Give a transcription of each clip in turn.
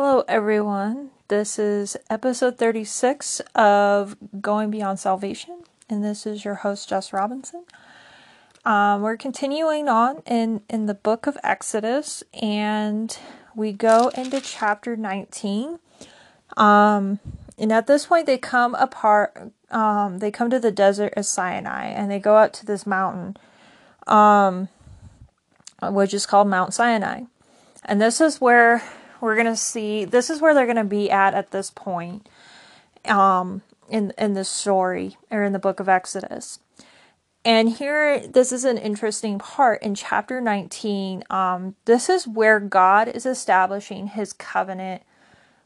Hello, everyone. This is episode 36 of Going Beyond Salvation, and this is your host, Jess Robinson. Um, we're continuing on in, in the book of Exodus, and we go into chapter 19. Um, and at this point, they come apart, um, they come to the desert of Sinai, and they go up to this mountain, um, which is called Mount Sinai. And this is where we're gonna see this is where they're gonna be at at this point um in in the story or in the book of exodus. And here this is an interesting part in chapter 19 um this is where god is establishing his covenant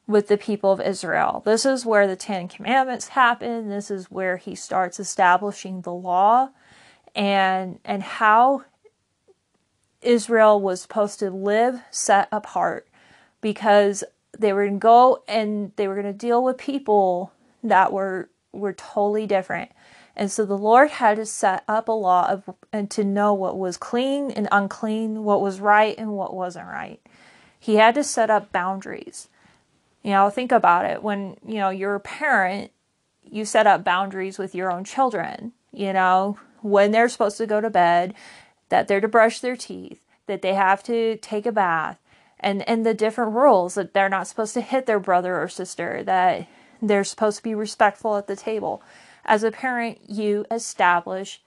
with the people of israel. This is where the 10 commandments happen. This is where he starts establishing the law and and how israel was supposed to live set apart because they were going to go and they were going to deal with people that were were totally different. And so the Lord had to set up a law of and to know what was clean and unclean, what was right and what wasn't right. He had to set up boundaries. You know, think about it. When, you know, you're a parent, you set up boundaries with your own children, you know, when they're supposed to go to bed, that they're to brush their teeth, that they have to take a bath, and and the different rules that they're not supposed to hit their brother or sister that they're supposed to be respectful at the table. As a parent you establish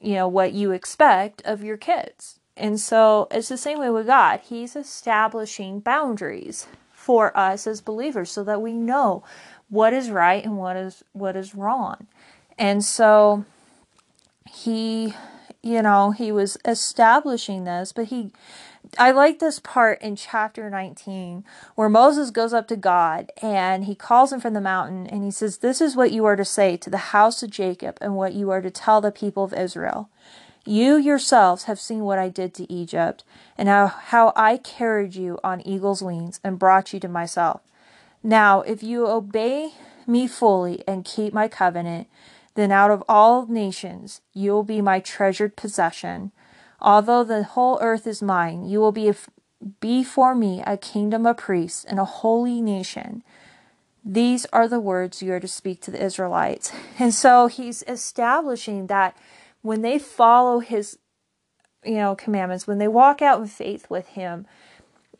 you know what you expect of your kids. And so it's the same way with god. He's establishing boundaries for us as believers so that we know what is right and what is what is wrong. And so he you know he was establishing this but he I like this part in chapter 19 where Moses goes up to God and he calls him from the mountain and he says, This is what you are to say to the house of Jacob and what you are to tell the people of Israel. You yourselves have seen what I did to Egypt and how, how I carried you on eagle's wings and brought you to myself. Now, if you obey me fully and keep my covenant, then out of all nations you will be my treasured possession Although the whole earth is mine, you will be, be for me a kingdom of priests and a holy nation. These are the words you are to speak to the Israelites. And so he's establishing that when they follow his you know commandments, when they walk out in faith with him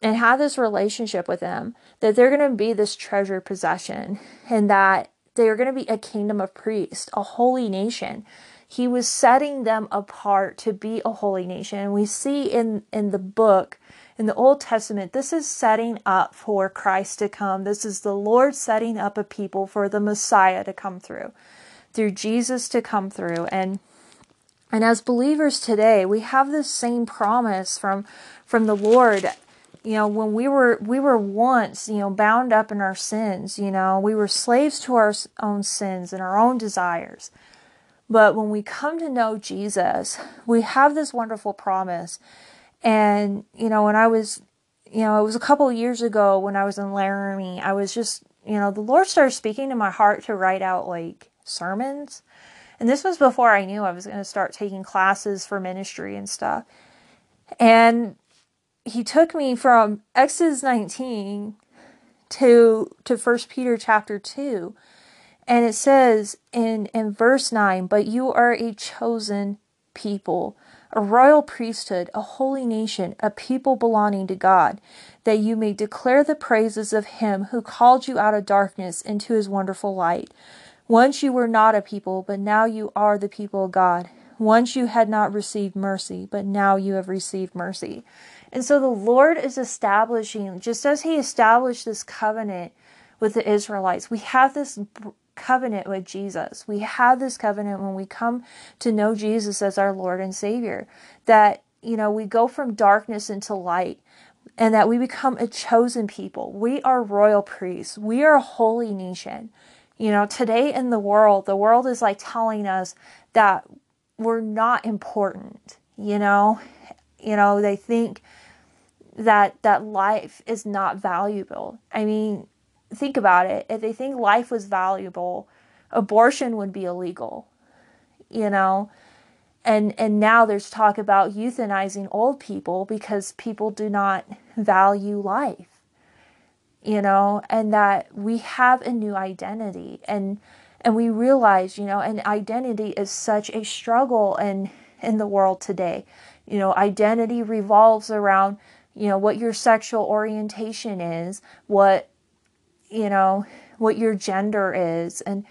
and have this relationship with him, that they're going to be this treasured possession and that they're going to be a kingdom of priests, a holy nation he was setting them apart to be a holy nation. And we see in, in the book, in the Old Testament, this is setting up for Christ to come. This is the Lord setting up a people for the Messiah to come through, through Jesus to come through. And and as believers today, we have this same promise from from the Lord. You know, when we were we were once, you know, bound up in our sins, you know, we were slaves to our own sins and our own desires. But when we come to know Jesus, we have this wonderful promise. And, you know, when I was, you know, it was a couple years ago when I was in Laramie, I was just, you know, the Lord started speaking to my heart to write out like sermons. And this was before I knew I was going to start taking classes for ministry and stuff. And he took me from Exodus 19 to to First Peter chapter 2 and it says in, in verse 9, But you are a chosen people, a royal priesthood, a holy nation, a people belonging to God, that you may declare the praises of him who called you out of darkness into his wonderful light. Once you were not a people, but now you are the people of God. Once you had not received mercy, but now you have received mercy. And so the Lord is establishing, just as he established this covenant with the Israelites, we have this covenant with Jesus. We have this covenant when we come to know Jesus as our Lord and Savior. That, you know, we go from darkness into light and that we become a chosen people. We are royal priests. We are a holy nation. You know, today in the world, the world is like telling us that we're not important, you know? You know, they think that that life is not valuable. I mean, think about it. If they think life was valuable, abortion would be illegal. You know? And and now there's talk about euthanizing old people because people do not value life. you know, and that we have a new identity and and we realize, you know, and identity is such a struggle in in the world today. You know, identity revolves around, you know, what your sexual orientation is, what you know, what your gender is and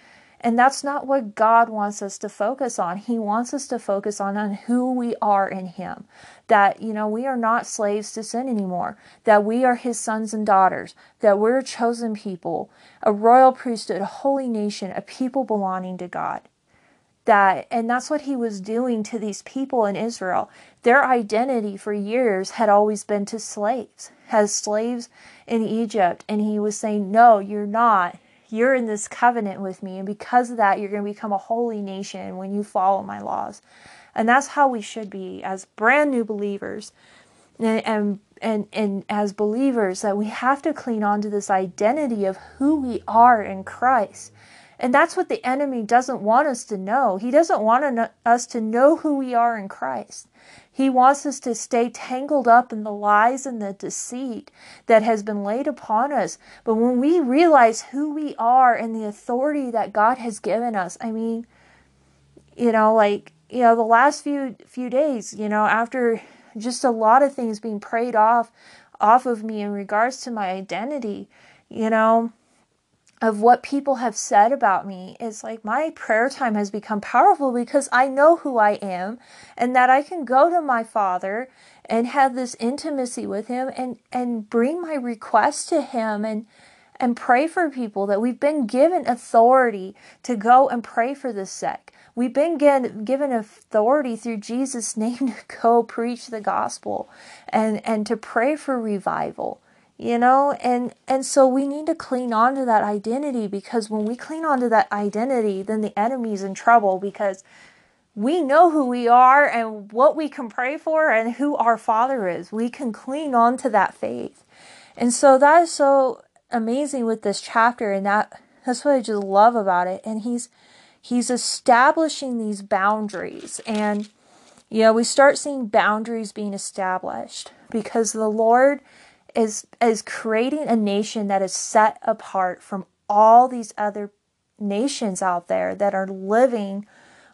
and that's not what God wants us to focus on. He wants us to focus on, on who we are in Him. That, you know, we are not slaves to sin anymore. That we are His sons and daughters. That we're a chosen people, a royal priesthood, a holy nation, a people belonging to God. That, and that's what He was doing to these people in Israel. Their identity for years had always been to slaves, as slaves in Egypt. And He was saying, no, you're not you're in this covenant with me. And because of that, you're going to become a holy nation when you follow my laws. And that's how we should be as brand new believers. And, and, and, and as believers, that we have to cling on to this identity of who we are in Christ. And that's what the enemy doesn't want us to know. He doesn't want us to know who we are in Christ. He wants us to stay tangled up in the lies and the deceit that has been laid upon us. But when we realize who we are and the authority that God has given us, I mean, you know, like, you know, the last few few days, you know, after just a lot of things being prayed off off of me in regards to my identity, you know, of what people have said about me is like my prayer time has become powerful because I know who I am and that I can go to my father and have this intimacy with him and and bring my requests to him and and pray for people that we've been given authority to go and pray for the sick. We've been given, given authority through Jesus' name to go preach the gospel and, and to pray for revival you know? And and so we need to cling on to that identity because when we cling on to that identity then the enemy's in trouble because we know who we are and what we can pray for and who our father is. We can cling on to that faith. And so that is so amazing with this chapter and that that's what i just love about it. And he's he's establishing these boundaries. And you know we start seeing boundaries being established because the lord is is creating a nation that is set apart from all these other nations out there that are living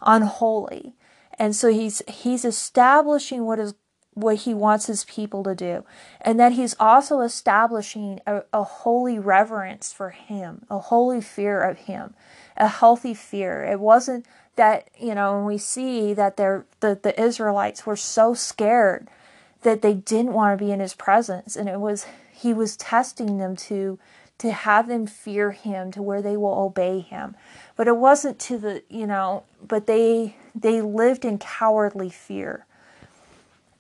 unholy. And so he's he's establishing what is what he wants his people to do. And that he's also establishing a, a holy reverence for him, a holy fear of him, a healthy fear. It wasn't that, you know, when we see that they're, the, the Israelites were so scared that they didn't want to be in his presence. And it was he was testing them to to have them fear him to where they will obey him. But it wasn't to the you know but they they lived in cowardly fear.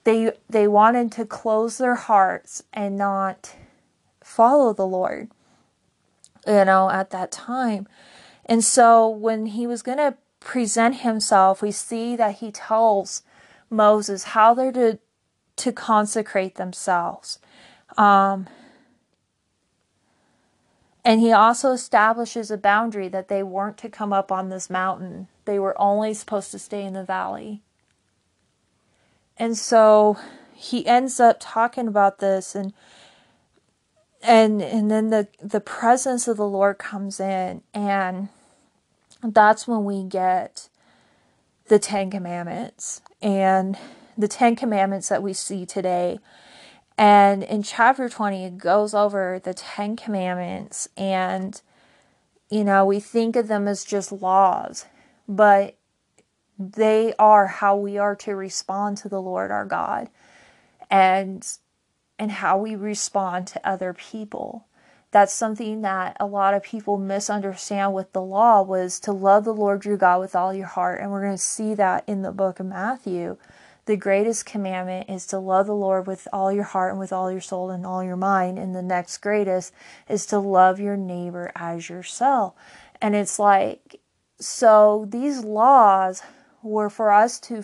They they wanted to close their hearts and not follow the lord you know at that time. And so when he was going to present himself we see that he tells moses how they're to to consecrate themselves. Um, and he also establishes a boundary that they weren't to come up on this mountain. They were only supposed to stay in the valley. And so he ends up talking about this and and and then the the presence of the Lord comes in and that's when we get the 10 commandments and the Ten Commandments that we see today. And in chapter 20, it goes over the Ten Commandments, and, you know, we think of them as just laws, but they are how we are to respond to the Lord our God and and how we respond to other people. That's something that a lot of people misunderstand with the law was to love the Lord your God with all your heart. And we're going to see that in the book of Matthew the greatest commandment is to love the Lord with all your heart and with all your soul and all your mind. And the next greatest is to love your neighbor as yourself. And it's like, so these laws were for us to,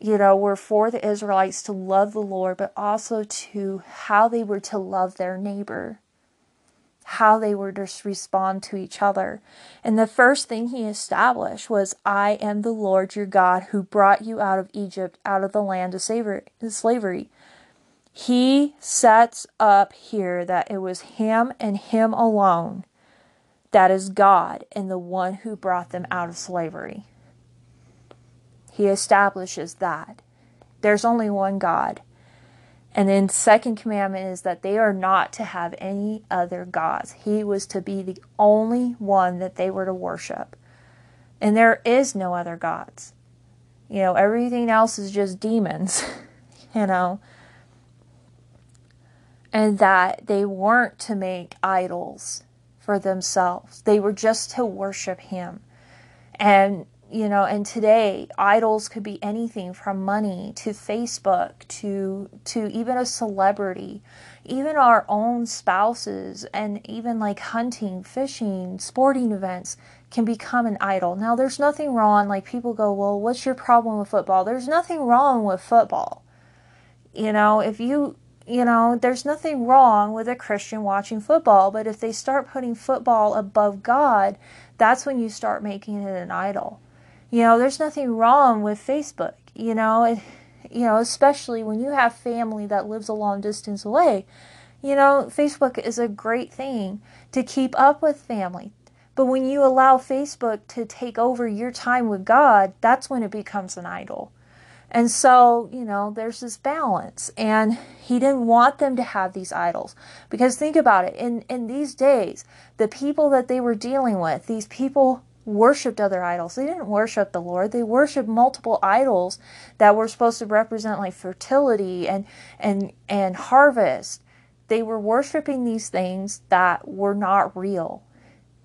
you know, were for the Israelites to love the Lord, but also to how they were to love their neighbor how they were to respond to each other. And the first thing he established was, I am the Lord your God who brought you out of Egypt, out of the land of slavery. he sets up here that it was him and him alone that is God and the one who brought them out of slavery. He establishes that. There's only one God. And then second commandment is that they are not to have any other gods. He was to be the only one that they were to worship. And there is no other gods. You know, everything else is just demons, you know. And that they weren't to make idols for themselves. They were just to worship him. And you know and today idols could be anything from money to facebook to to even a celebrity even our own spouses and even like hunting fishing sporting events can become an idol. Now there's nothing wrong like people go well what's your problem with football? There's nothing wrong with football. You know if you you know there's nothing wrong with a christian watching football but if they start putting football above god that's when you start making it an idol you know, there's nothing wrong with Facebook, you know, it, you know, especially when you have family that lives a long distance away. You know, Facebook is a great thing to keep up with family. But when you allow Facebook to take over your time with God, that's when it becomes an idol. And so, you know, there's this balance. And he didn't want them to have these idols. Because think about it, in, in these days, the people that they were dealing with, these people worshipped other idols. They didn't worship the Lord. They worshiped multiple idols that were supposed to represent like fertility and and and harvest. They were worshiping these things that were not real.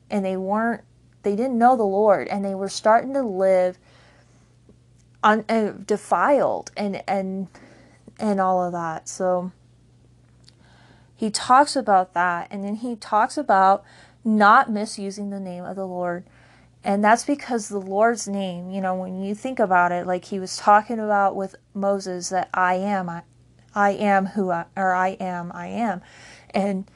And they weren't they didn't know the Lord and they were starting to live un, uh, defiled and and and all of that. So he talks about that and then he talks about not misusing the name of the Lord and that's because the Lord's name, you know, when you think about it, like he was talking about with Moses, that I am, I, I am who I, or I am, I am. And,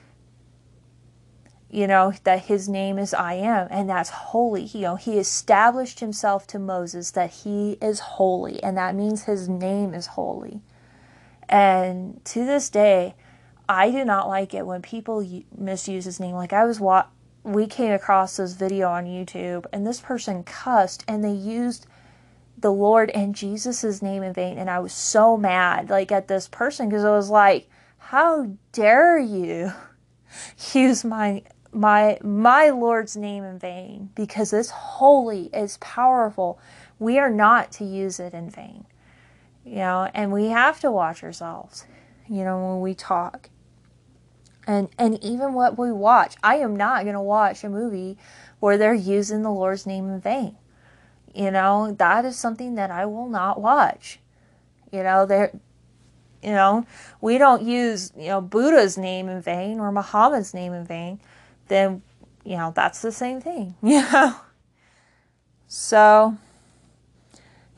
you know, that his name is I am, and that's holy. You know, he established himself to Moses that he is holy, and that means his name is holy. And to this day, I do not like it when people misuse his name. Like I was wa- we came across this video on YouTube and this person cussed and they used the Lord and Jesus' name in vain. And I was so mad, like, at this person because I was like, how dare you use my my my Lord's name in vain because it's holy, it's powerful. We are not to use it in vain. You know, and we have to watch ourselves, you know, when we talk and and even what we watch i am not going to watch a movie where they're using the lord's name in vain. You know that is something that i will not watch. You know there you know we don't use you know buddha's name in vain or muhammad's name in vain then you know that's the same thing you know? So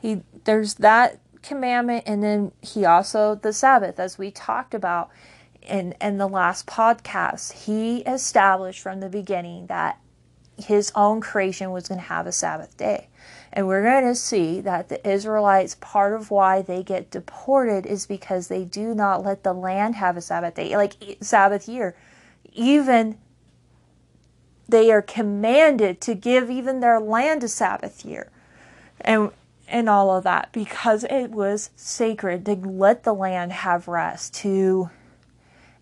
he there's that commandment and then he also the sabbath as we talked about in, in the last podcast, he established from the beginning that his own creation was going to have a Sabbath day. And we're going to see that the Israelites, part of why they get deported is because they do not let the land have a Sabbath day, like Sabbath year. Even they are commanded to give even their land a Sabbath year. And and all of that because it was sacred to let the land have rest, to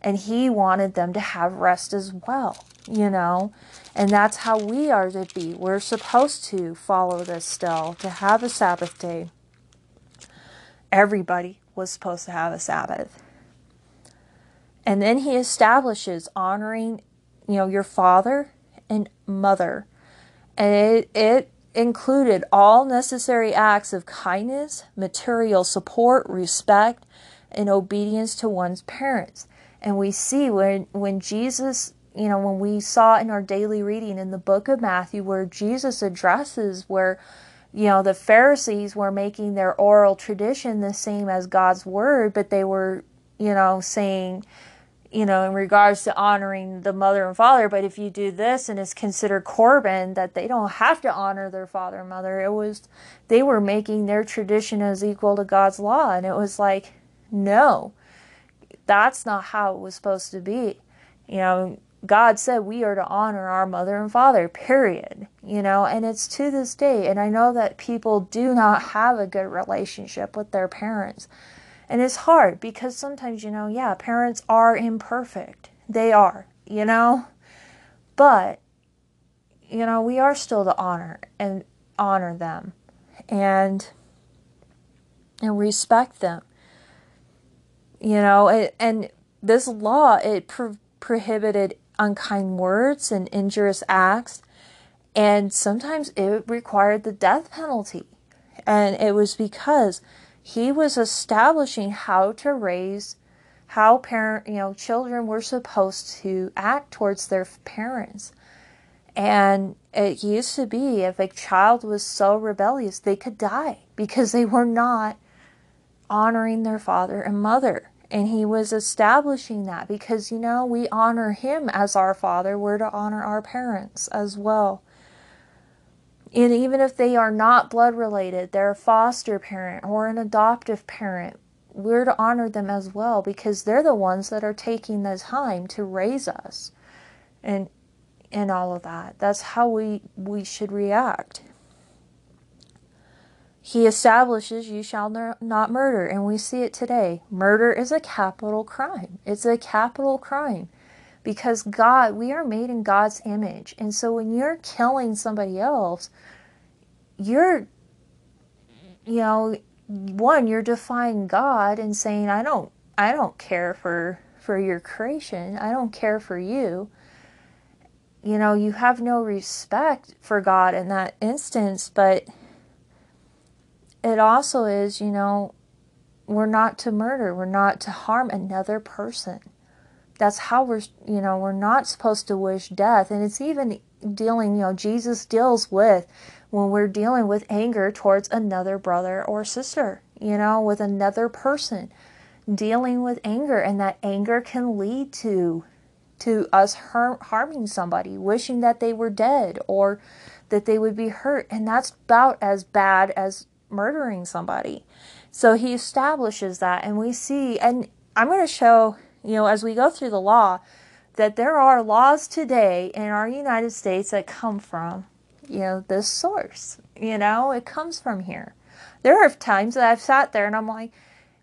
and he wanted them to have rest as well, you know. And that's how we are to be. We're supposed to follow this still, to have a Sabbath day. Everybody was supposed to have a Sabbath. And then he establishes honoring, you know, your father and mother. And it, it included all necessary acts of kindness, material support, respect, and obedience to one's parents. And we see when when Jesus, you know, when we saw in our daily reading in the book of Matthew where Jesus addresses where you know the Pharisees were making their oral tradition the same as God's word, but they were, you know, saying you know, in regards to honoring the mother and father, but if you do this and it's considered Corban, that they don't have to honor their father and mother. It was, they were making their tradition as equal to God's law. And it was like, no, that's not how it was supposed to be. You know, God said we are to honor our mother and father, period. You know, and it's to this day. And I know that people do not have a good relationship with their parents. And it's hard because sometimes, you know, yeah, parents are imperfect. They are, you know? But, you know, we are still to honor and honor them and and respect them. You know, and, and this law it pro- prohibited unkind words and injurious acts, and sometimes it required the death penalty. And it was because he was establishing how to raise how parent you know children were supposed to act towards their parents and it used to be if a child was so rebellious they could die because they were not honoring their father and mother and he was establishing that because, you know, we honor him as our father, we're to honor our parents as well. And even if they are not blood related, they're a foster parent or an adoptive parent, we're to honor them as well because they're the ones that are taking the time to raise us and and all of that. That's how we we should react. He establishes you shall not murder, and we see it today. Murder is a capital crime. It's a capital crime because God, we are made in God's image. And so when you're killing somebody else, you're, you know, one, you're defying God and saying, I don't, I don't care for, for your creation. I don't care for you. You know, you have no respect for God in that instance, but it also is, you know, we're not to murder, we're not to harm another person. That's how we're, you know, we're not supposed to wish death. And it's even dealing, you know, Jesus deals with when we're dealing with anger towards another brother or sister, you know, with another person, dealing with anger. And that anger can lead to to us har- harming somebody, wishing that they were dead or that they would be hurt. And that's about as bad as murdering somebody. So he establishes that, and we see, and I'm going to show, you know, as we go through the law, that there are laws today in our United States that come from, you know, this source. You know, it comes from here. There are times that I've sat there and I'm like,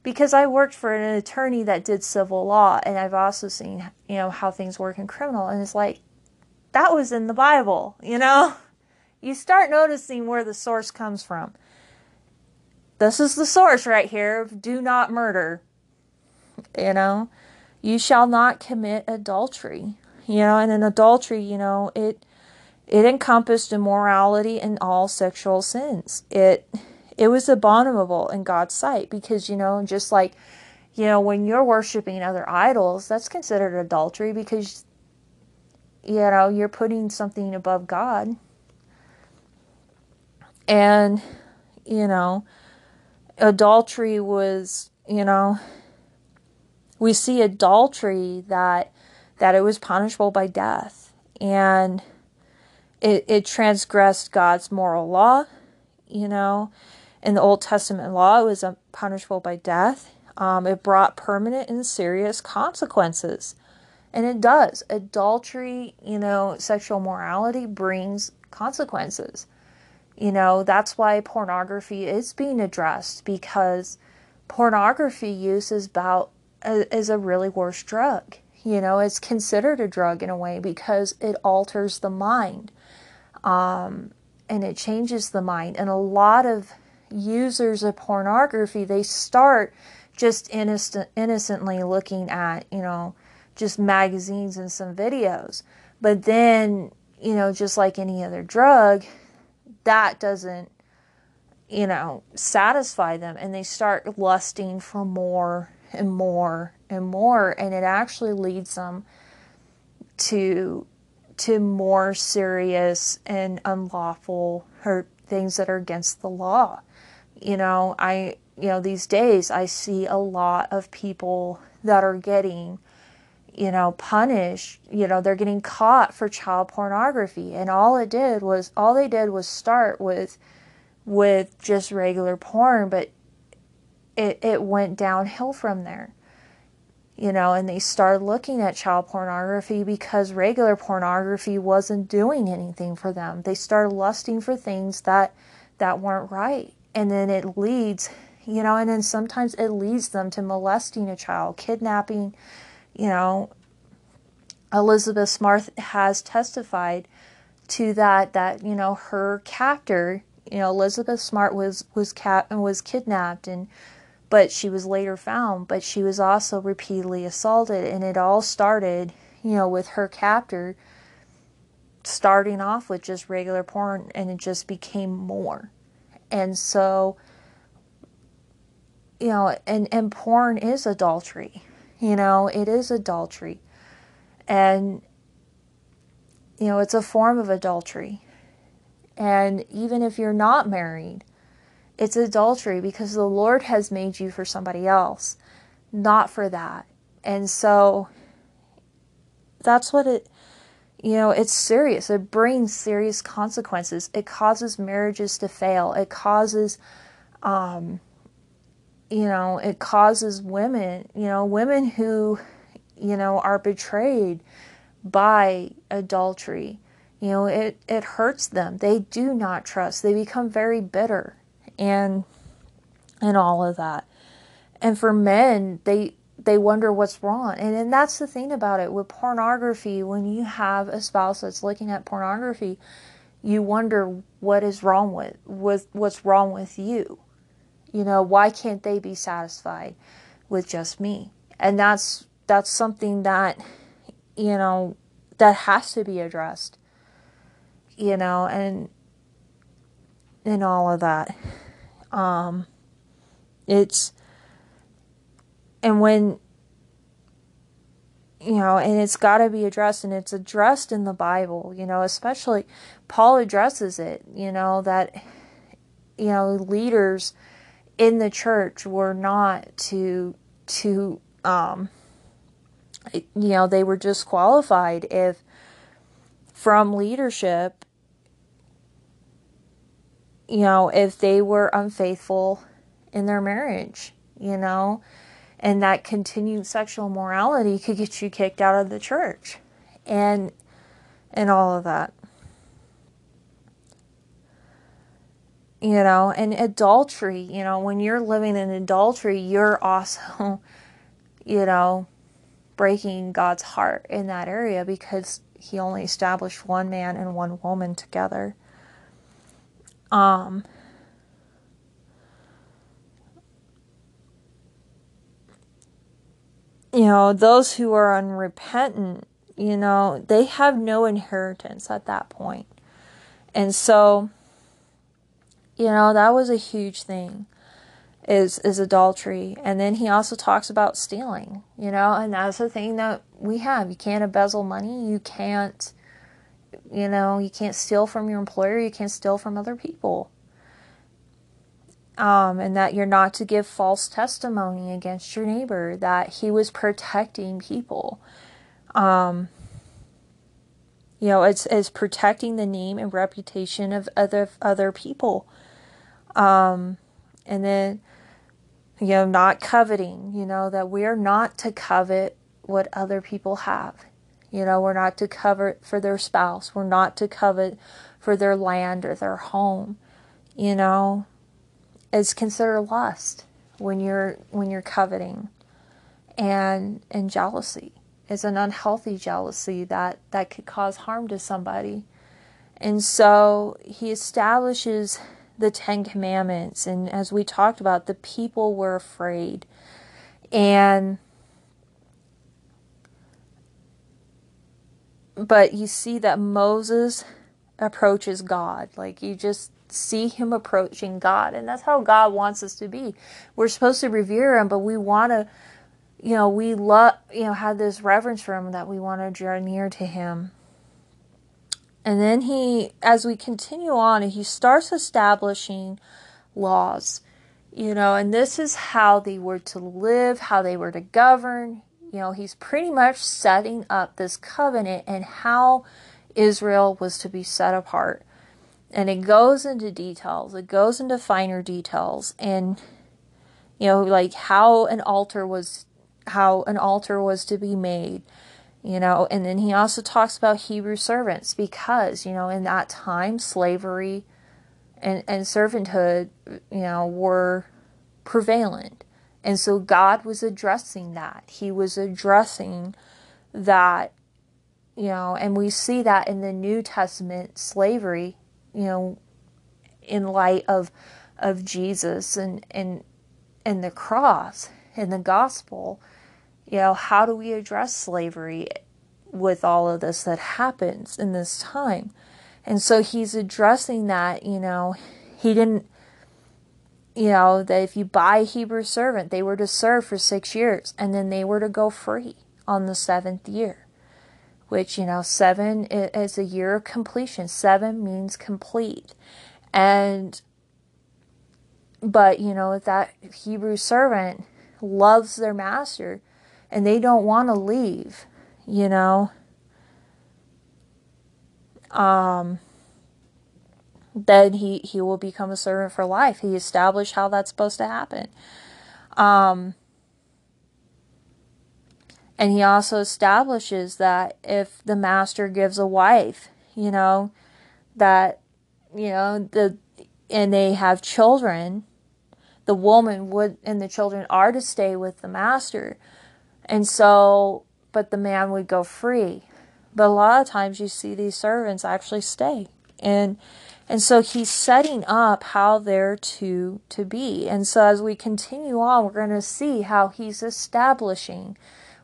because I worked for an attorney that did civil law, and I've also seen, you know, how things work in criminal, and it's like, that was in the Bible, you know? You start noticing where the source comes from this is the source right here of do not murder. You know, you shall not commit adultery. You know, and in adultery, you know, it it encompassed immorality and all sexual sins. It it was abominable in God's sight because, you know, just like you know, when you're worshiping other idols, that's considered adultery because you know, you're putting something above God. And you know, adultery was, you know, we see adultery that that it was punishable by death and it, it transgressed God's moral law, you know. In the Old Testament law, it was punishable by death. Um, it brought permanent and serious consequences. And it does. Adultery, you know, sexual morality brings consequences. You know, that's why pornography is being addressed because pornography use is about is a really worse drug. You know, it's considered a drug in a way because it alters the mind. Um, and it changes the mind. And a lot of users of pornography, they start just innocent, innocently looking at, you know, just magazines and some videos. But then, you know, just like any other drug, that doesn't, you know, satisfy them and they start lusting for more and more and more and it actually leads them to to more serious and unlawful hurt things that are against the law. You know, I you know, these days I see a lot of people that are getting you know, punished, you know, they're getting caught for child pornography. And all it did was all they did was start with with just regular porn, but it it went downhill from there. you know, and they started looking at child pornography because regular pornography wasn't doing anything for them. They started lusting for things that that weren't right. And then it leads, you know, and then sometimes it leads them to molesting a child, kidnapping, you know. Elizabeth Smart has testified to that that, you know, her captor, you know, Elizabeth Smart was was cap was kidnapped and but she was later found, but she was also repeatedly assaulted. And it all started, you know, with her captor starting off with just regular porn and it just became more. And so, you know, and, and porn is adultery. You know, it is adultery. And, you know, it's a form of adultery. And even if you're not married, it's adultery because the Lord has made you for somebody else, not for that. And so that's what it, you know, it's serious. It brings serious consequences. It causes marriages to fail. It causes, um, you know, it causes women, you know, women who, you know, are betrayed by adultery. You know, it, it hurts them. They do not trust. They become very bitter and and all of that. And for men, they they wonder what's wrong. And and that's the thing about it with pornography when you have a spouse that's looking at pornography, you wonder what is wrong with with what's wrong with you. You know, why can't they be satisfied with just me? And that's that's something that you know that has to be addressed. You know, and and all of that. Um, it's, and when, you know, and it's got to be addressed, and it's addressed in the Bible, you know, especially Paul addresses it, you know, that, you know, leaders in the church were not to, to, um, you know, they were disqualified if from leadership you know, if they were unfaithful in their marriage, you know, and that continued sexual morality could get you kicked out of the church and and all of that. You know, and adultery, you know, when you're living in adultery, you're also, you know, breaking God's heart in that area because he only established one man and one woman together. Um, you know, those who are unrepentant, you know, they have no inheritance at that point. And so, you know, that was a huge thing is is adultery. And then he also talks about stealing, you know, and that's the thing that we have. You can't embezzle money, you can't you know, you can't steal from your employer, you can't steal from other people. Um, and that you're not to give false testimony against your neighbor, that he was protecting people. Um, you know, it's, it's protecting the name and reputation of other other people. Um, and then, you know, not coveting, you know, that we're not to covet what other people have. You know, we're not to covet for their spouse. We're not to covet for their land or their home. You know, it's considered lust when you're when you're coveting, and and jealousy is an unhealthy jealousy that that could cause harm to somebody. And so he establishes the Ten Commandments, and as we talked about, the people were afraid, and but you see that Moses approaches God. Like you just see him approaching God. And that's how God wants us to be. We're supposed to revere him, but we want to, you know, we love, you know, have this reverence for him that we want to draw near to him. And then he, as we continue on, he starts establishing laws, you know, and this is how they were to live, how they were to govern. You know, he's pretty much setting up this covenant and how Israel was to be set apart. And it goes into details, it goes into finer details, and, you know, like how an altar was how an altar was to be made, you know, and then he also talks about Hebrew servants because, you know, in that time, slavery and, and servanthood, you know, were prevalent. And so God was addressing that. He was addressing that, you know, and we see that in the New Testament slavery, you know, in light of of Jesus and and and the cross and the gospel. You know, how do we address slavery with all of this that happens in this time? And so he's addressing that, you know, he didn't you know, that if you buy a Hebrew servant, they were to serve for six years and then they were to go free on the seventh year. Which, you know, seven is a year of completion. Seven means complete. And, but, you know, if that Hebrew servant loves their master and they don't want to leave, you know, um, then he, he will become a servant for life. He established how that's supposed to happen. Um, and he also establishes that if the master gives a wife, you know, that, you know, the, and they have children, the woman would, and the children are to stay with the master. And so, but the man would go free. But a lot of times you see these servants actually stay. And, and so he's setting up how they're to to be. And so as we continue on, we're going to see how he's establishing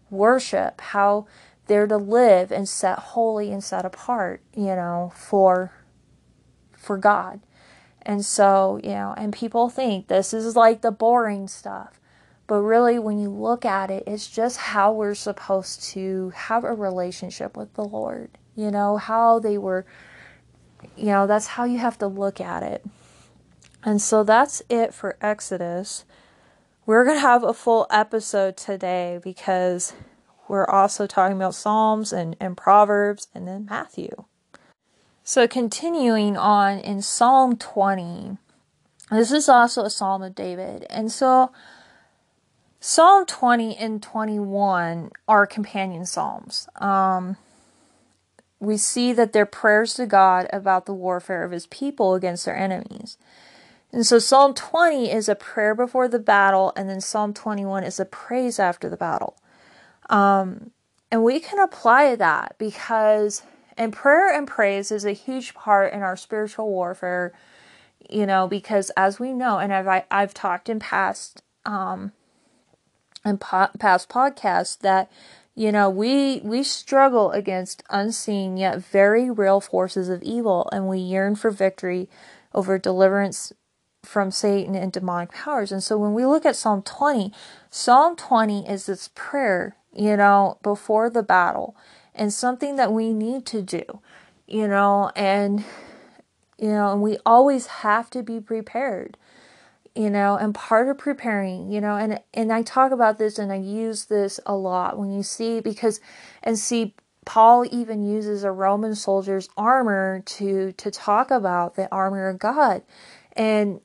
worship, how they're to live and set holy and set apart, you know, for for God. And so, you know, and people think this is like the boring stuff. But really, when you look at it, it's just how we're supposed to have a relationship with the Lord. You know, how they were you know, that's how you have to look at it. And so that's it for Exodus. We're going to have a full episode today because we're also talking about Psalms and, and Proverbs and then Matthew. So, continuing on in Psalm 20, this is also a Psalm of David. And so, Psalm 20 and 21 are companion Psalms. Um, we see that they're prayers to God about the warfare of his people against their enemies. And so Psalm 20 is a prayer before the battle, and then Psalm 21 is a praise after the battle. Um, and we can apply that because, and prayer and praise is a huge part in our spiritual warfare, you know, because as we know, and I've, I've talked in past, um, in po- past podcasts that you know, we we struggle against unseen yet very real forces of evil and we yearn for victory over deliverance from Satan and demonic powers. And so when we look at Psalm 20, Psalm 20 is this prayer, you know, before the battle and something that we need to do, you know, and you know, and we always have to be prepared you know and part of preparing you know and and I talk about this and I use this a lot when you see because and see Paul even uses a Roman soldier's armor to to talk about the armor of God. And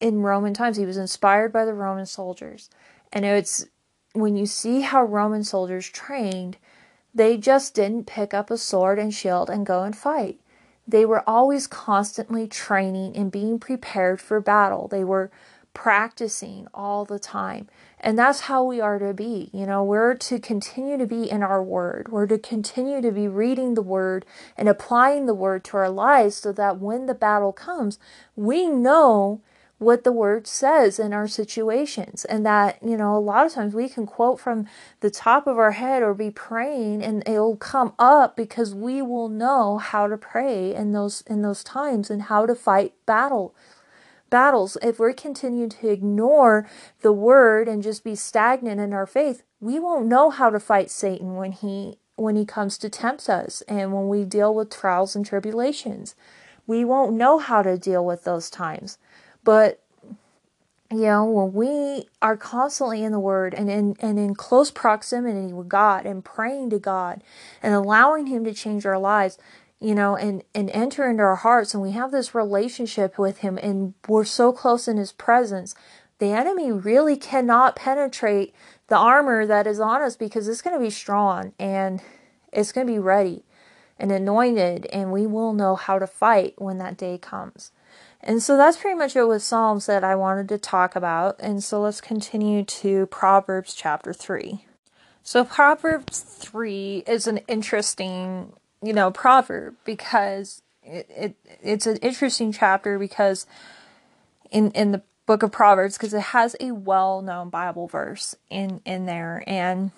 in Roman times he was inspired by the Roman soldiers. And it's when you see how Roman soldiers trained they just didn't pick up a sword and shield and go and fight they were always constantly training and being prepared for battle. They were practicing all the time. And that's how we are to be. You know, we're to continue to be in our word. We're to continue to be reading the word and applying the word to our lives so that when the battle comes, we know what the word says in our situations and that you know a lot of times we can quote from the top of our head or be praying and it'll come up because we will know how to pray in those in those times and how to fight battle battles. If we continue to ignore the word and just be stagnant in our faith we won't know how to fight satan when he when he comes to tempt us and when we deal with trials and tribulations. We won't know how to deal with those times but you know, when we are constantly in the Word and in and in close proximity with God and praying to God and allowing Him to change our lives, you know, and and enter into our hearts, and we have this relationship with Him, and we're so close in His presence, the enemy really cannot penetrate the armor that is on us because it's going to be strong and it's going to be ready and anointed, and we will know how to fight when that day comes. And so that's pretty much it with Psalms that I wanted to talk about. And so let's continue to Proverbs chapter 3. So Proverbs 3 is an interesting, you know, proverb because it, it it's an interesting chapter because in in the book of Proverbs because it has a well-known Bible verse in in there and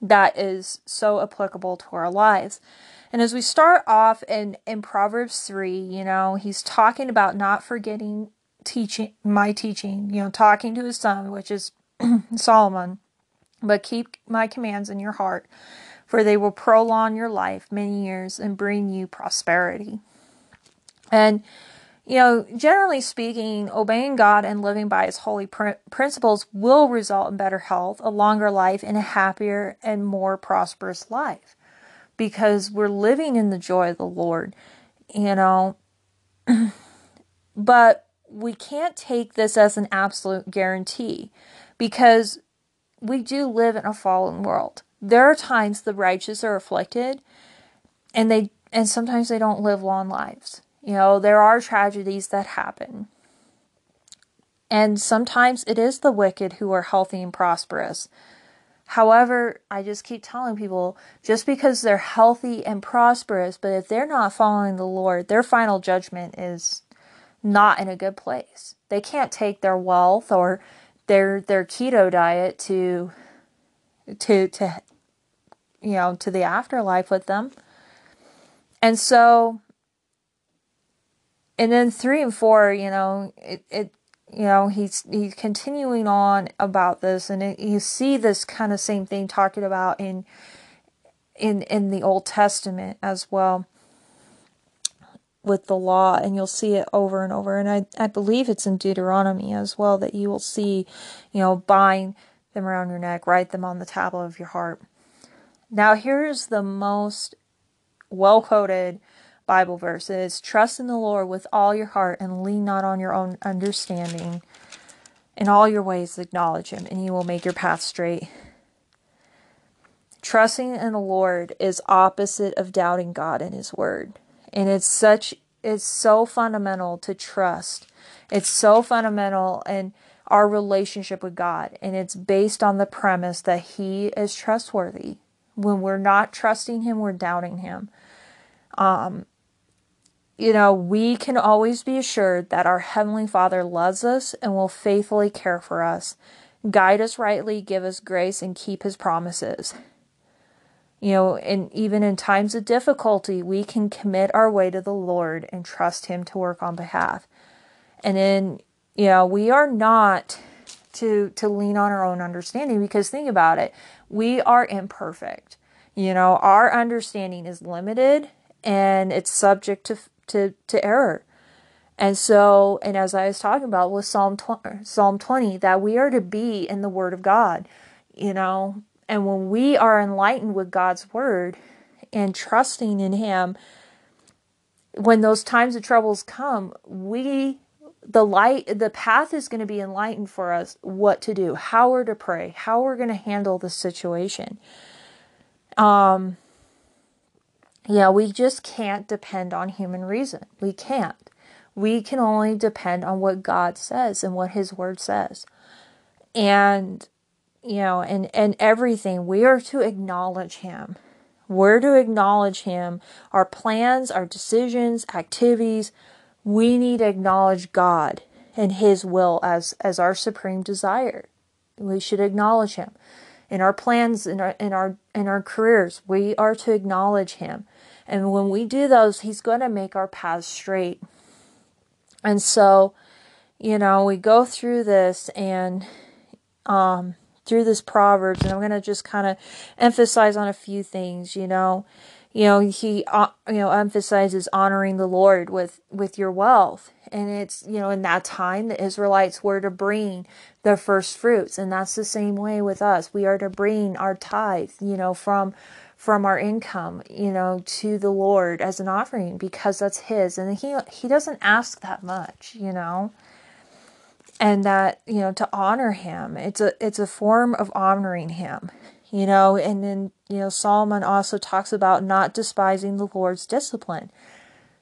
that is so applicable to our lives. And as we start off in in Proverbs 3, you know, he's talking about not forgetting teaching my teaching, you know, talking to his son, which is Solomon, but keep my commands in your heart, for they will prolong your life many years and bring you prosperity. And you know, generally speaking, obeying God and living by His holy pr- principles will result in better health, a longer life, and a happier and more prosperous life because we're living in the joy of the Lord, you know. but we can't take this as an absolute guarantee because we do live in a fallen world. There are times the righteous are afflicted and they and sometimes they don't live long lives you know, there are tragedies that happen. And sometimes it is the wicked who are healthy and prosperous. However, I just keep telling people just because they're healthy and prosperous, but if they're not following the Lord, their final judgment is not in a good place. They can't take their wealth or their their keto diet to to to you know, to the afterlife with them. And so and then three and four, you know, it, it you know he's he's continuing on about this, and it, you see this kind of same thing talking about in in in the Old Testament as well with the law, and you'll see it over and over. And I I believe it's in Deuteronomy as well that you will see, you know, bind them around your neck, write them on the tablet of your heart. Now here's the most well quoted Bible verses. Trust in the Lord with all your heart and lean not on your own understanding. In all your ways, acknowledge Him, and He will make your path straight. Trusting in the Lord is opposite of doubting God and His Word. And it's such, it's so fundamental to trust. It's so fundamental in our relationship with God. And it's based on the premise that He is trustworthy. When we're not trusting Him, we're doubting Him. Um, you know, we can always be assured that our Heavenly Father loves us and will faithfully care for us, guide us rightly, give us grace, and keep His promises. You know, and even in times of difficulty, we can commit our way to the Lord and trust Him to work on behalf. And then, you know, we are not to to lean on our own understanding because think about it, we are imperfect. You know, our understanding is limited and it's subject to to, to error. And so, and as I was talking about with Psalm 20, Psalm 20, that we are to be in the Word of God, you know, and when we are enlightened with God's Word and trusting in Him, when those times of troubles come, we, the light, the path is going to be enlightened for us what to do, how we're to pray, how we're going to handle the situation. Um, yeah, we just can't depend on human reason. We can't. We can only depend on what God says and what His Word says. And, you know, and, and everything, we are to acknowledge Him. We're to acknowledge Him. Our plans, our decisions, activities, we need to acknowledge God and His will as, as our supreme desire. We should acknowledge Him. In our plans, in our, in our, in our careers, we are to acknowledge Him and when we do those, He's going to make our paths straight. And so, you know, we go through this and um, through this Proverbs, and I'm going to just kind of emphasize on a few things, you know. You know, he uh, you know emphasizes honoring the Lord with with your wealth, and it's you know in that time the Israelites were to bring their first fruits, and that's the same way with us. We are to bring our tithe, you know, from from our income, you know, to the Lord as an offering because that's his. And he he doesn't ask that much, you know. and that you know to honor him it's a it's a form of honoring him you know? And then you know solomon also talks about not despising the lord's discipline.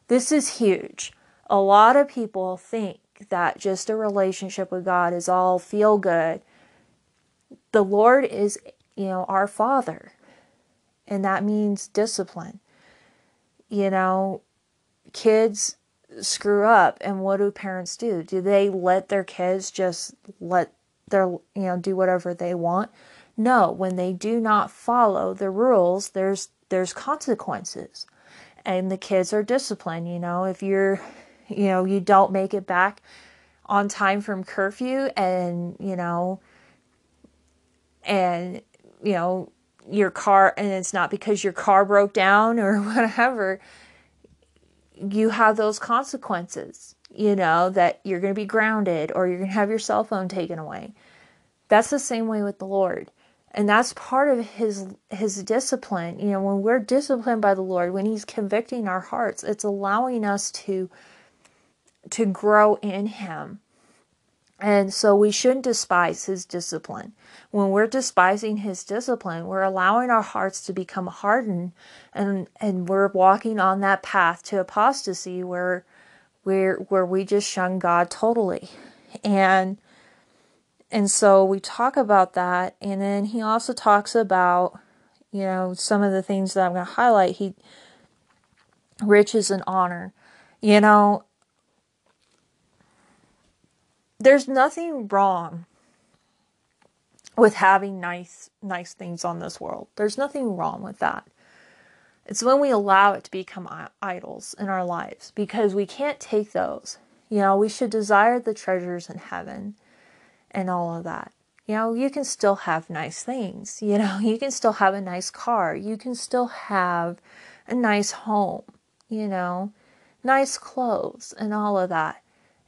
This is huge. A lot of people think that just a relationship with god is all feel good. The lord is you know our father and that means discipline. You know kids screw up and what do parents do? Do they let their kids just let their you know do whatever they want? No. When they do not follow the rules there's there's consequences. And the kids are disciplined you know. If you're you know you don't make it back on time from curfew and you know and you know your car and it's not because your car broke down or whatever you have those consequences, you know, that you're going to be grounded or you're going to have your cell phone taken away. That's the same way with the Lord. And that's part of his his discipline. You know, when we're disciplined by the Lord, when he's convicting our hearts, it's allowing us to to grow in him and so we shouldn't despise his discipline. When we're despising his discipline, we're allowing our hearts to become hardened and and we're walking on that path to apostasy where where where we just shun God totally. And and so we talk about that and then he also talks about you know some of the things that I'm going to highlight he riches and honor. You know, there's nothing wrong with having nice nice things on this world. There's nothing wrong with that. It's when we allow it to become idols in our lives because we can't take those. You know, we should desire the treasures in heaven and all of that. You know, you can still have nice things. You know, you can still have a nice car. You can still have a nice home, you know, nice clothes and all of that.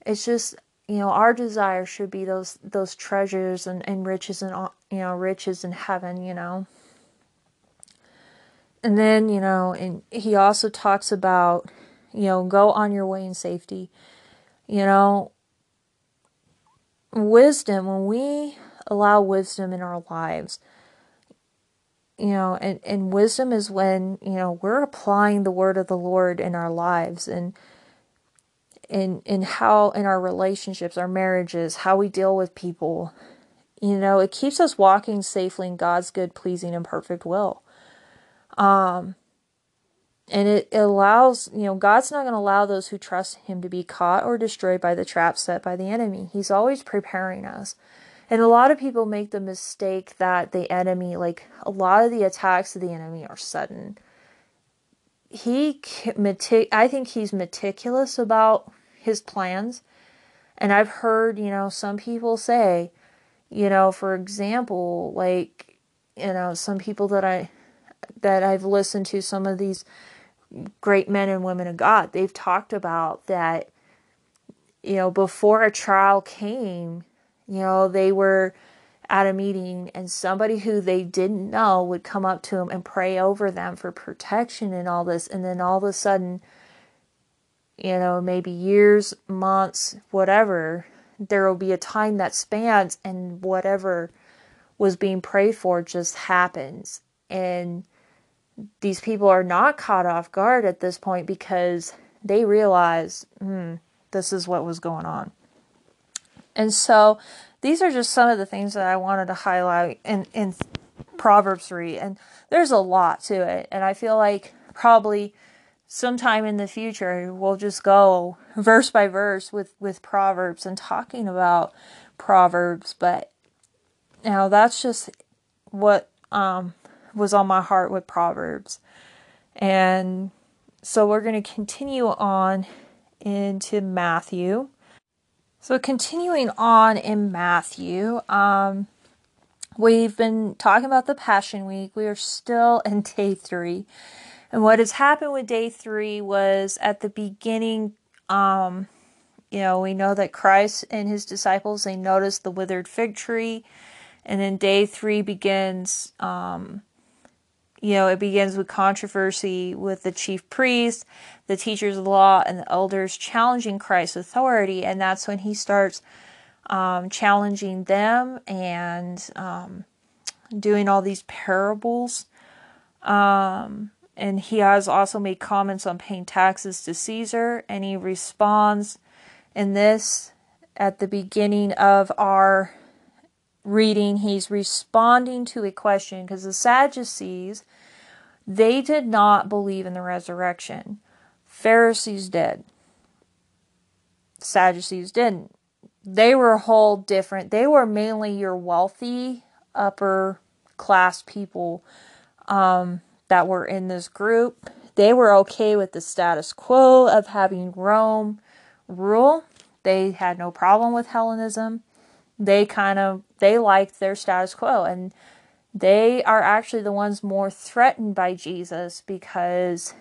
It's just you know our desire should be those those treasures and, and riches and you know riches in heaven you know? And then you know and he also talks about you know go on your way in safety. You know wisdom when we allow wisdom in our lives you know and, and wisdom is when you know we're applying the word of the lord in our lives. And in in how in our relationships, our marriages, how we deal with people. You know, it keeps us walking safely in God's good, pleasing, and perfect will. Um, and it, it allows, you know, God's not going to allow those who trust Him to be caught or destroyed by the trap set by the enemy. He's always preparing us. And a lot of people make the mistake that the enemy, like a lot of the attacks of the enemy, are sudden. He, I think he's meticulous about his plans. And I've heard, you know, some people say, you know, for example, like, you know, some people that I that I've listened to some of these great men and women of God, they've talked about that you know, before a trial came, you know, they were at a meeting and somebody who they didn't know would come up to them and pray over them for protection and all this and then all of a sudden you know, maybe years, months, whatever, there will be a time that spans and whatever was being prayed for just happens. And these people are not caught off guard at this point because they realize, hmm, this is what was going on. And so these are just some of the things that I wanted to highlight in, in Proverbs 3. And there's a lot to it. And I feel like probably sometime in the future we'll just go verse by verse with with proverbs and talking about proverbs. But now that's just what um was on my heart with proverbs. And so we're going to continue on into matthew. So continuing on in matthew um we've been talking about the passion week. We are still in day three and what has happened with day three was at the beginning, um, you know, we know that Christ and his disciples they noticed the withered fig tree, and then day three begins. Um, you know, it begins with controversy with the chief priests, the teachers of the law, and the elders challenging Christ's authority, and that's when he starts um, challenging them and um, doing all these parables. Um, and he has also made comments on paying taxes to Caesar, and he responds in this at the beginning of our reading. He's responding to a question because the Sadducees they did not believe in the resurrection. Pharisees did. Sadducees didn't. They were a whole different. They were mainly your wealthy upper class people um, that were in this group. They were okay with the status quo of having Rome rule. They had no problem with Hellenism. They kind of they liked their status quo and they are actually the ones more threatened by Jesus because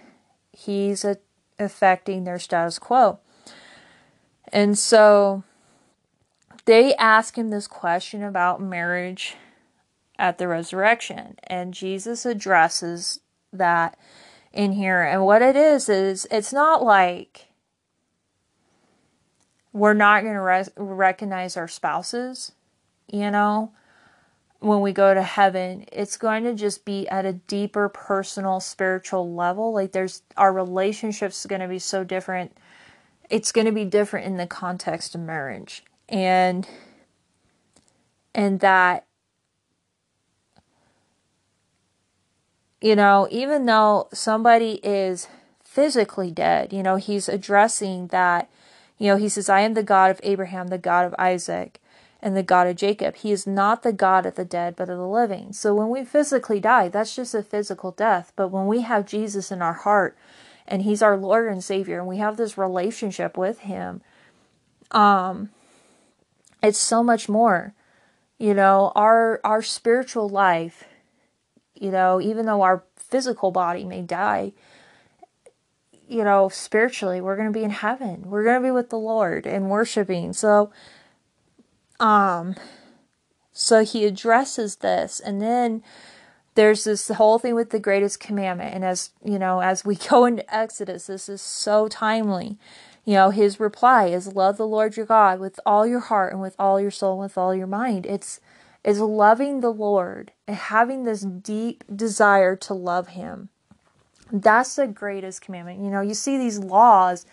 he's a, affecting their status quo. And so they ask him this question about marriage at the resurrection. And Jesus addresses that in here. And what it is, is it's not like we're not going to re- recognize our spouses, you know, when we go to heaven. It's going to just be at a deeper personal spiritual level. Like there's our relationships going to be so different. It's going to be different in the context of marriage. And and that you know, even though somebody is physically dead, you know, he's addressing that, you know, he says, I am the God of Abraham, the God of Isaac, and the God of Jacob. He is not the God of the dead, but of the living. So when we physically die, that's just a physical death. But when we have Jesus in our heart, and he's our Lord and Savior, and we have this relationship with him, um, it's so much more. You know, our our spiritual life you know, even though our physical body may die, you know, spiritually, we're going to be in heaven. We're going to be with the Lord and worshiping. So, um, so he addresses this, and then there's this whole thing with the greatest commandment. And as you know, as we go into Exodus, this is so timely. You know, his reply is love the Lord your God with all your heart and with all your soul and with all your mind. It's is loving the Lord and having this deep desire to love Him. That's the greatest commandment. You know, you see these laws,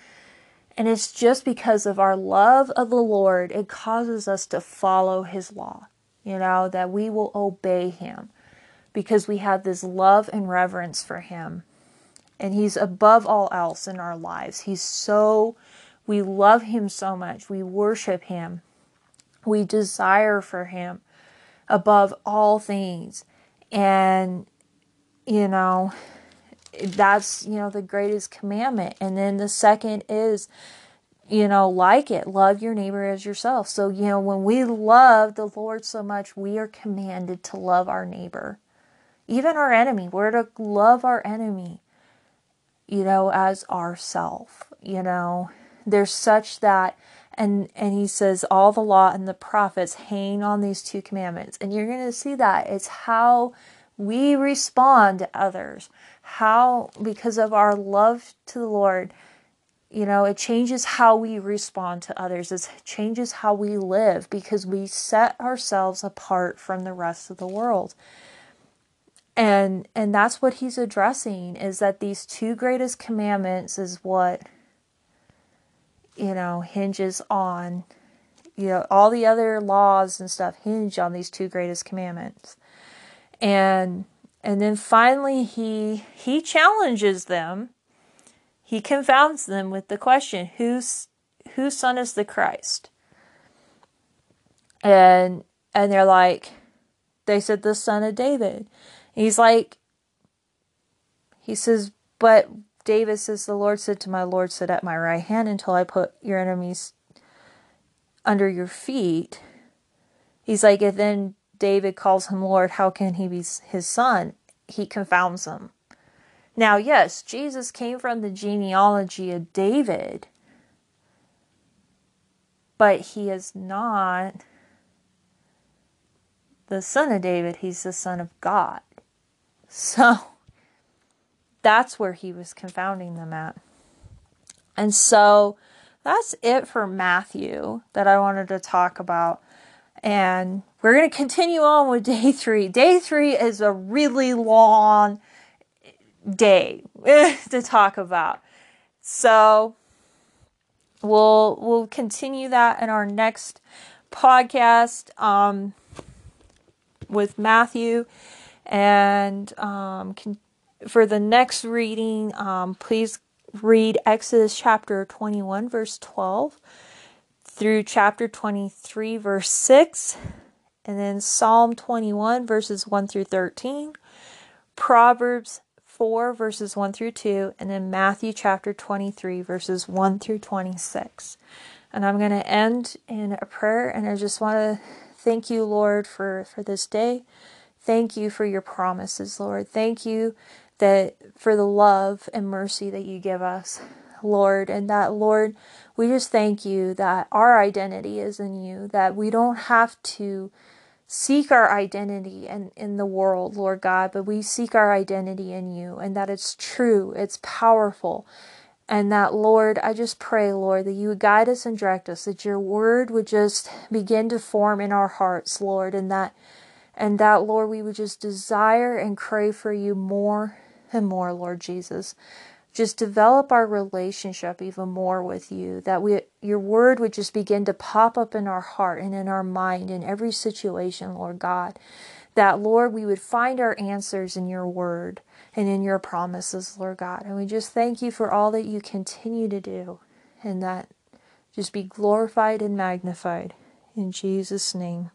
and it's just because of our love of the Lord, it causes us to follow His law, you know, that we will obey Him because we have this love and reverence for Him. And He's above all else in our lives. He's so, we love Him so much. We worship Him. We desire for Him above all things. And, you know, that's, you know, the greatest commandment. And then the second is, you know, like it, love your neighbor as yourself. So, you know, when we love the Lord so much, we are commanded to love our neighbor, even our enemy. We're to love our enemy, you know, as ourself. You know, there's such that and and he says all the law and the prophets hang on these two commandments. And you're going to see that. It's how we respond to others. How because of our love to the lord you know it changes how we respond to others. It changes how we live because we set ourselves apart from the rest of the world. And and that's what he's addressing is that these two greatest commandments is what you know, hinges on, you know, all the other laws and stuff hinge on these two greatest commandments. And and then finally he he challenges them. He confounds them with the question, whose whose son is the Christ? And and they're like they said the son of David. he's like he says, but David says, The Lord said to my Lord, Sit at my right hand until I put your enemies under your feet. He's like, and then David calls him Lord. How can he be his son? He confounds him. Now, yes, Jesus came from the genealogy of David, but he is not the son of David, he's the son of God. So, that's where he was confounding them at. And so that's it for Matthew that I wanted to talk about. And we're going to continue on with day three. Day three is a really long day to talk about. So we'll we'll continue that in our next podcast um, with Matthew. And um, for the next reading, um, please read Exodus chapter 21, verse 12 through chapter 23, verse 6, and then Psalm 21, verses 1 through 13, Proverbs 4, verses 1 through 2, and then Matthew chapter 23, verses 1 through 26. And I'm going to end in a prayer, and I just want to thank you, Lord, for, for this day. Thank you for your promises, Lord. Thank you that for the love and mercy that you give us, Lord, and that, Lord, we just thank you that our identity is in you, that we don't have to seek our identity in, in the world, Lord God, but we seek our identity in you, and that it's true, it's powerful. And that, Lord, I just pray, Lord, that you would guide us and direct us, that your word would just begin to form in our hearts, Lord, and that, and that, Lord, we would just desire and crave for you more and more, Lord Jesus. Just develop our relationship even more with you, that we your word would just begin to pop up in our heart and in our mind in every situation, Lord God. That, Lord, we would find our answers in your word and in your promises, Lord God. And we just thank you for all that you continue to do and that just be glorified and magnified. In Jesus' name.